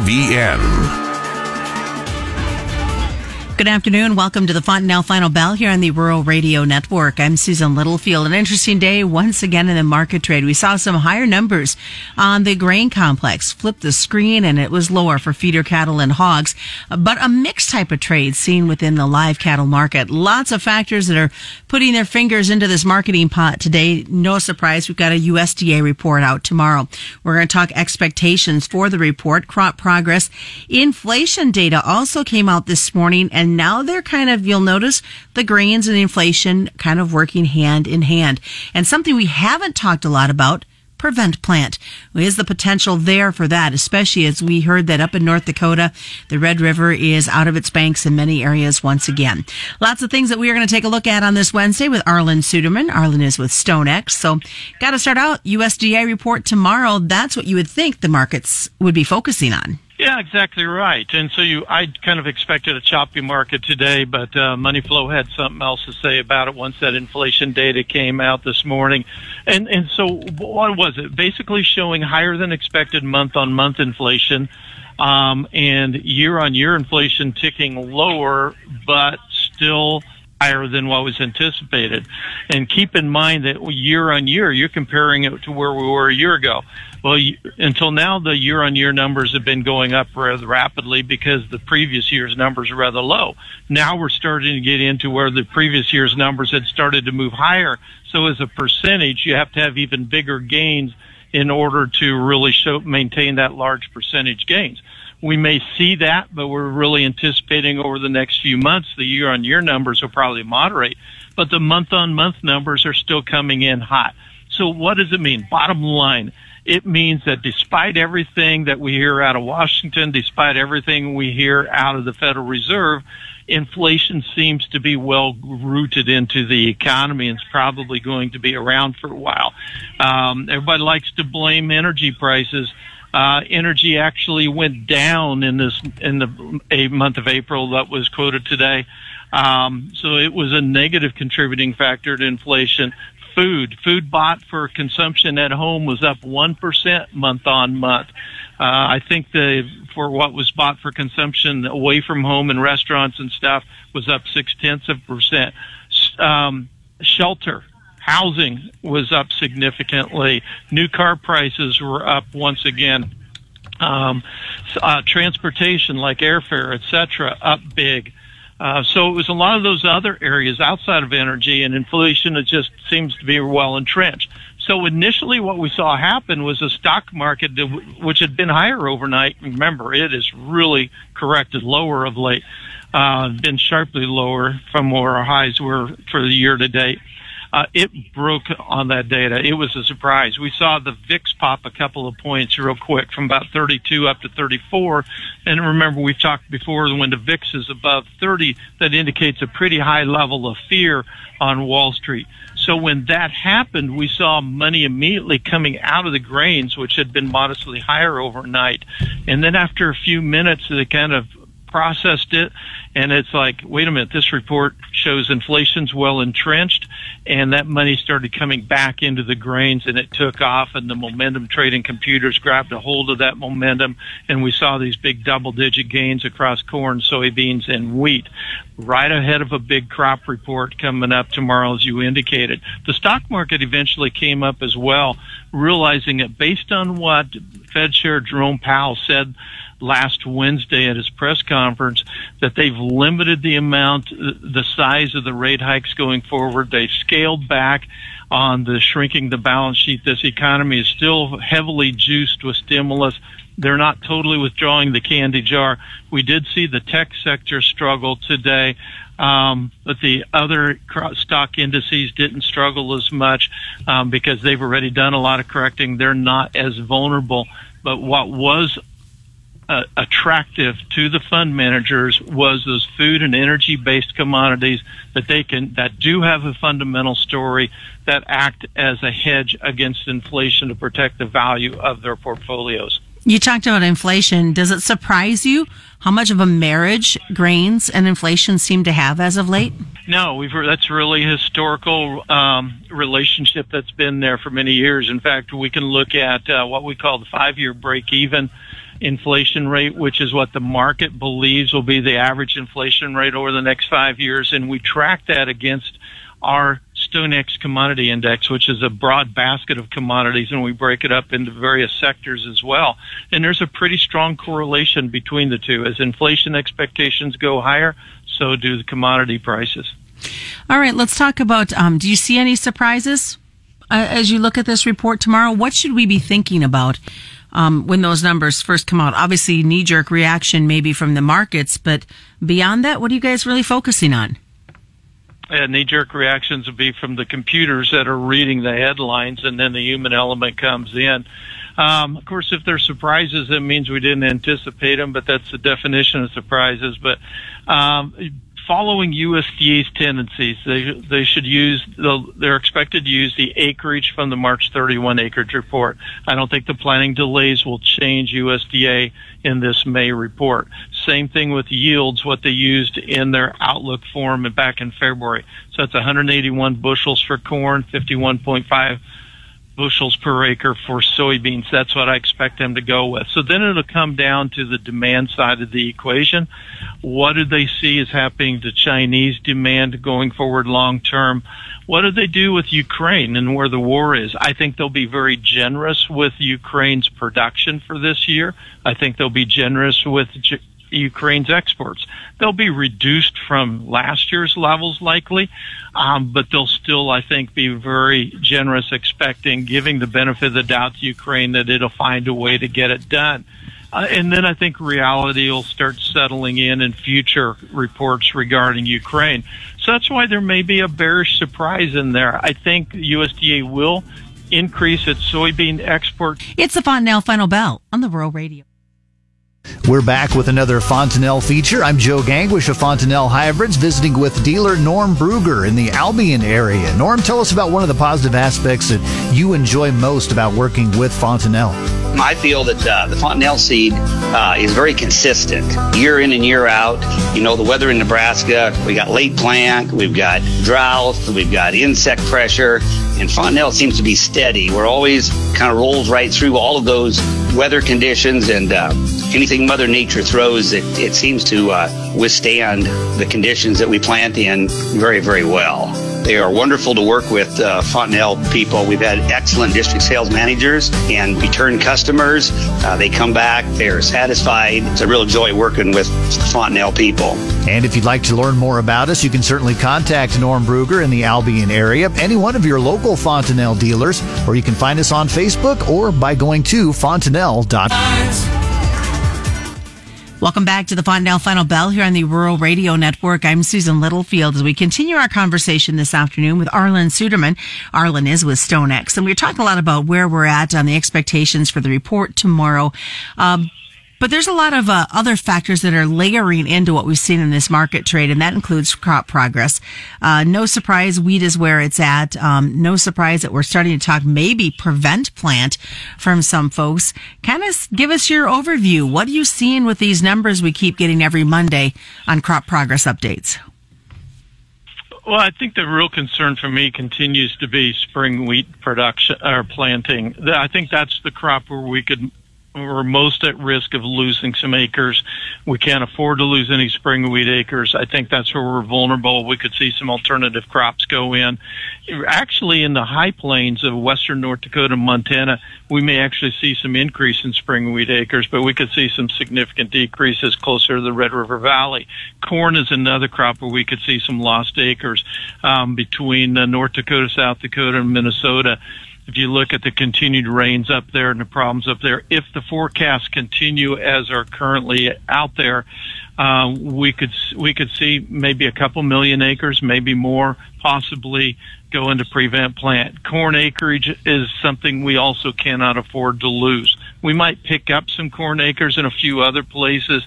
VN. Good afternoon. Welcome to the Fontanelle Final Bell here on the Rural Radio Network. I'm Susan Littlefield. An interesting day once again in the market trade. We saw some higher numbers on the grain complex. Flipped the screen and it was lower for feeder cattle and hogs, but a mixed type of trade seen within the live cattle market. Lots of factors that are putting their fingers into this marketing pot today. No surprise. We've got a USDA report out tomorrow. We're going to talk expectations for the report, crop progress. Inflation data also came out this morning and and now they're kind of, you'll notice the grains and inflation kind of working hand in hand. And something we haven't talked a lot about, prevent plant. Is the potential there for that, especially as we heard that up in North Dakota, the Red River is out of its banks in many areas once again. Lots of things that we are going to take a look at on this Wednesday with Arlan Suderman. Arlan is with StoneX. So got to start out USDA report tomorrow. That's what you would think the markets would be focusing on. Yeah, exactly right. And so you, I kind of expected a choppy market today, but uh, Money Flow had something else to say about it once that inflation data came out this morning. And and so what was it? Basically showing higher than expected month on month inflation, um, and year on year inflation ticking lower, but still higher than what was anticipated. And keep in mind that year on year, you're comparing it to where we were a year ago. Well, until now, the year-on-year numbers have been going up rather rapidly because the previous year's numbers are rather low. Now we're starting to get into where the previous year's numbers had started to move higher. So as a percentage, you have to have even bigger gains in order to really show, maintain that large percentage gains. We may see that, but we're really anticipating over the next few months the year-on-year numbers will probably moderate, but the month-on-month numbers are still coming in hot. So what does it mean? Bottom line, it means that despite everything that we hear out of Washington, despite everything we hear out of the Federal Reserve, inflation seems to be well rooted into the economy and is probably going to be around for a while. Um, everybody likes to blame energy prices. Uh, energy actually went down in this in the a month of April that was quoted today. Um, so it was a negative contributing factor to inflation food. Food bought for consumption at home was up 1% month on month. Uh, I think the, for what was bought for consumption away from home and restaurants and stuff was up six tenths of percent. Um, shelter, housing was up significantly. New car prices were up once again. Um, uh, transportation like airfare, etc., up big. Uh, so it was a lot of those other areas outside of energy and inflation. It just seems to be well entrenched. So initially, what we saw happen was the stock market which had been higher overnight. Remember, it has really corrected lower of late, uh, been sharply lower from where our highs were for the year to date uh, it broke on that data. It was a surprise. We saw the VIX pop a couple of points real quick from about 32 up to 34. And remember, we've talked before when the VIX is above 30, that indicates a pretty high level of fear on Wall Street. So when that happened, we saw money immediately coming out of the grains, which had been modestly higher overnight. And then after a few minutes, they kind of processed it, and it's like, wait a minute, this report shows inflation's well entrenched, and that money started coming back into the grains, and it took off, and the momentum trading computers grabbed a hold of that momentum, and we saw these big double-digit gains across corn, soybeans, and wheat, right ahead of a big crop report coming up tomorrow, as you indicated. The stock market eventually came up as well, realizing that based on what Fed Chair Jerome Powell said last Wednesday at his press conference that they've limited the amount, the size of the rate hikes going forward. They've scaled back on the shrinking the balance sheet. This economy is still heavily juiced with stimulus. They're not totally withdrawing the candy jar. We did see the tech sector struggle today. Um, but the other stock indices didn't struggle as much um, because they've already done a lot of correcting. They're not as vulnerable. But what was uh, attractive to the fund managers was those food and energy based commodities that they can that do have a fundamental story that act as a hedge against inflation to protect the value of their portfolios. You talked about inflation. Does it surprise you how much of a marriage grains and inflation seem to have as of late? No, we've that's really a historical um, relationship that's been there for many years. In fact, we can look at uh, what we call the five-year break-even inflation rate, which is what the market believes will be the average inflation rate over the next five years, and we track that against our StoneX commodity index, which is a broad basket of commodities, and we break it up into various sectors as well. And there's a pretty strong correlation between the two. As inflation expectations go higher, so do the commodity prices. All right, let's talk about um, do you see any surprises uh, as you look at this report tomorrow? What should we be thinking about um, when those numbers first come out? Obviously, knee jerk reaction maybe from the markets, but beyond that, what are you guys really focusing on? uh, knee jerk reactions would be from the computers that are reading the headlines, and then the human element comes in. Um, of course, if there's surprises, it means we didn't anticipate them, but that's the definition of surprises. But um, following USDA's tendencies, they they should use the they're expected to use the acreage from the March 31 acreage report. I don't think the planning delays will change USDA in this May report. Same thing with yields, what they used in their outlook form back in February. So that's 181 bushels for corn, 51.5 bushels per acre for soybeans. That's what I expect them to go with. So then it'll come down to the demand side of the equation. What do they see is happening to Chinese demand going forward long term? What do they do with Ukraine and where the war is? I think they'll be very generous with Ukraine's production for this year. I think they'll be generous with Ukraine's exports. They'll be reduced from last year's levels likely, um, but they'll still, I think, be very generous, expecting, giving the benefit of the doubt to Ukraine that it'll find a way to get it done. Uh, and then I think reality will start settling in in future reports regarding Ukraine. So that's why there may be a bearish surprise in there. I think USDA will increase its soybean export. It's the Fontanelle Final Bell on the Rural Radio. We're back with another Fontanelle feature. I'm Joe Gangwish of Fontanelle Hybrids, visiting with dealer Norm Bruger in the Albion area. Norm, tell us about one of the positive aspects that you enjoy most about working with Fontanelle. I feel that uh, the Fontanelle seed uh, is very consistent year in and year out. You know, the weather in Nebraska, we got late plant, we've got drought, we've got insect pressure, and Fontanelle seems to be steady. We're always kind of rolls right through all of those weather conditions and uh, anything Mother Nature throws, it, it seems to uh, withstand the conditions that we plant in very, very well. They are wonderful to work with uh, Fontanelle people. We've had excellent district sales managers and return customers. Uh, they come back, they're satisfied. It's a real joy working with Fontanelle people. And if you'd like to learn more about us, you can certainly contact Norm Bruger in the Albion area, any one of your local Fontanelle dealers, or you can find us on Facebook or by going to fontanelle.com. Welcome back to the Fontenelle Final Bell here on the Rural Radio Network. I'm Susan Littlefield as we continue our conversation this afternoon with Arlan Suderman. Arlan is with StoneX, and we're talking a lot about where we're at on the expectations for the report tomorrow. Um, but there's a lot of uh, other factors that are layering into what we've seen in this market trade, and that includes crop progress. Uh, no surprise, wheat is where it's at. Um, no surprise that we're starting to talk maybe prevent plant from some folks. Kind of give us your overview. What are you seeing with these numbers we keep getting every Monday on crop progress updates? Well, I think the real concern for me continues to be spring wheat production or planting. I think that's the crop where we could we're most at risk of losing some acres. We can't afford to lose any spring wheat acres. I think that's where we're vulnerable. We could see some alternative crops go in. Actually, in the high plains of western North Dakota and Montana, we may actually see some increase in spring wheat acres, but we could see some significant decreases closer to the Red River Valley. Corn is another crop where we could see some lost acres um, between uh, North Dakota, South Dakota, and Minnesota if you look at the continued rains up there and the problems up there, if the forecasts continue as are currently out there, uh, we could we could see maybe a couple million acres, maybe more, possibly go into prevent plant. Corn acreage is something we also cannot afford to lose. We might pick up some corn acres in a few other places,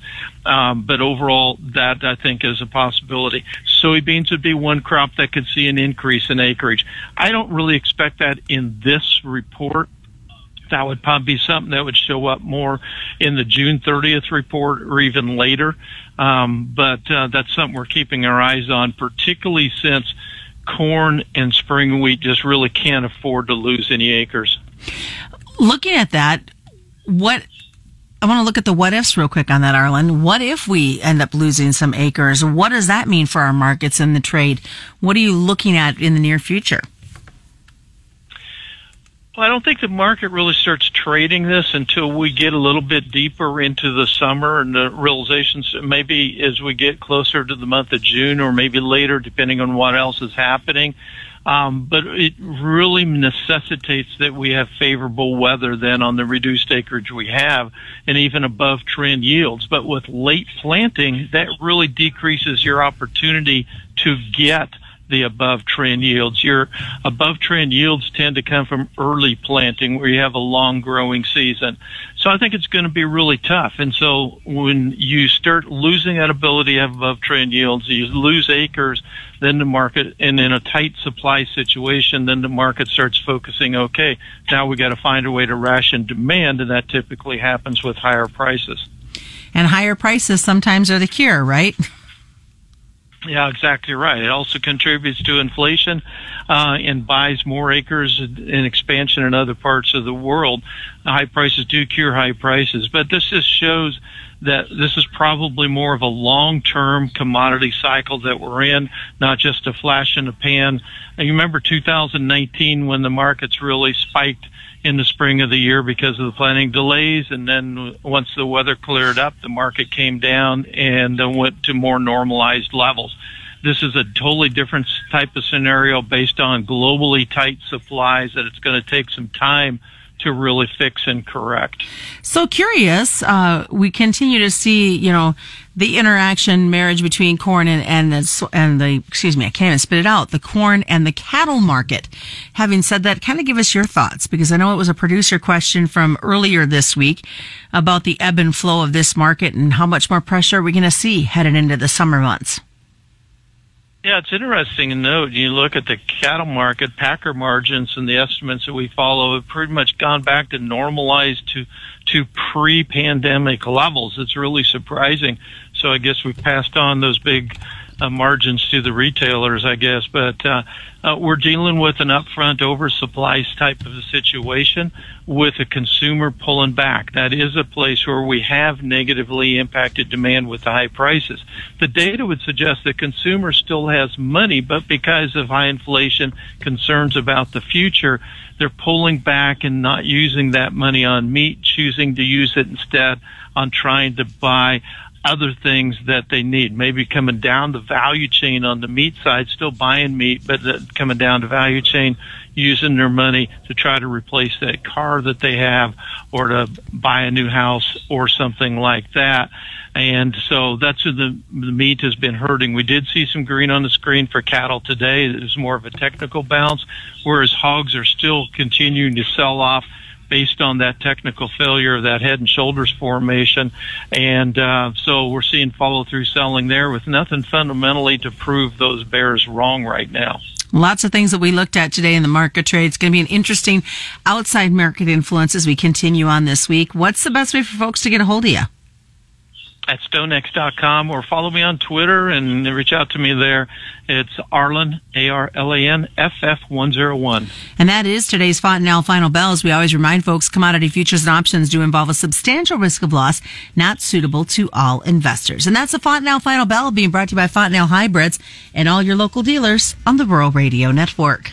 um, but overall, that I think is a possibility. Soybeans would be one crop that could see an increase in acreage. I don't really expect that in this report that would probably be something that would show up more in the June 30th report or even later. Um, but uh, that's something we're keeping our eyes on, particularly since corn and spring wheat just really can't afford to lose any acres. Looking at that, what I want to look at the what ifs real quick on that, Arlan. What if we end up losing some acres? What does that mean for our markets and the trade? What are you looking at in the near future? Well, I don't think the market really starts trading this until we get a little bit deeper into the summer and the realizations maybe as we get closer to the month of June or maybe later, depending on what else is happening. Um, but it really necessitates that we have favorable weather then on the reduced acreage we have and even above trend yields. But with late planting, that really decreases your opportunity to get the above trend yields. Your above trend yields tend to come from early planting where you have a long growing season. So I think it's going to be really tough. And so when you start losing that ability have above trend yields, you lose acres, then the market, and in a tight supply situation, then the market starts focusing, okay, now we got to find a way to ration demand, and that typically happens with higher prices. And higher prices sometimes are the cure, right? Yeah, exactly right. It also contributes to inflation uh, and buys more acres in expansion in other parts of the world. High prices do cure high prices, but this just shows that this is probably more of a long-term commodity cycle that we're in, not just a flash in the pan. And you remember 2019 when the markets really spiked in the spring of the year because of the planting delays. And then once the weather cleared up, the market came down and went to more normalized levels. This is a totally different type of scenario based on globally tight supplies that it's going to take some time to really fix and correct. So curious, uh, we continue to see, you know, the interaction, marriage between corn and, and the, and the, excuse me, I can't even spit it out, the corn and the cattle market. Having said that, kind of give us your thoughts because I know it was a producer question from earlier this week about the ebb and flow of this market and how much more pressure are we going to see headed into the summer months. Yeah, it's interesting to note. You look at the cattle market, packer margins, and the estimates that we follow have pretty much gone back to normalized to to pre-pandemic levels. It's really surprising. So I guess we've passed on those big uh, margins to the retailers, I guess. But uh, uh, we're dealing with an upfront oversupply type of a situation with a consumer pulling back. That is a place where we have negatively impacted demand with the high prices. The data would suggest the consumer still has money, but because of high inflation, concerns about the future, they're pulling back and not using that money on meat, choosing to use it instead on trying to buy other things that they need. Maybe coming down the value chain on the meat side, still buying meat, but coming down the value chain, using their money to try to replace that car that they have or to buy a new house or something like that. And so that's who the, the meat has been hurting. We did see some green on the screen for cattle today. It was more of a technical bounce, whereas hogs are still continuing to sell off based on that technical failure of that head and shoulders formation. And uh, so we're seeing follow through selling there with nothing fundamentally to prove those bears wrong right now. Lots of things that we looked at today in the market trade. It's going to be an interesting outside market influence as we continue on this week. What's the best way for folks to get a hold of you? At stonex.com or follow me on Twitter and reach out to me there. It's Arlan, A-R-L-A-N, FF101. And that is today's Fontanelle Final Bell. As we always remind folks, commodity futures and options do involve a substantial risk of loss, not suitable to all investors. And that's the Fontanelle Final Bell being brought to you by Fontanelle Hybrids and all your local dealers on the Rural Radio Network.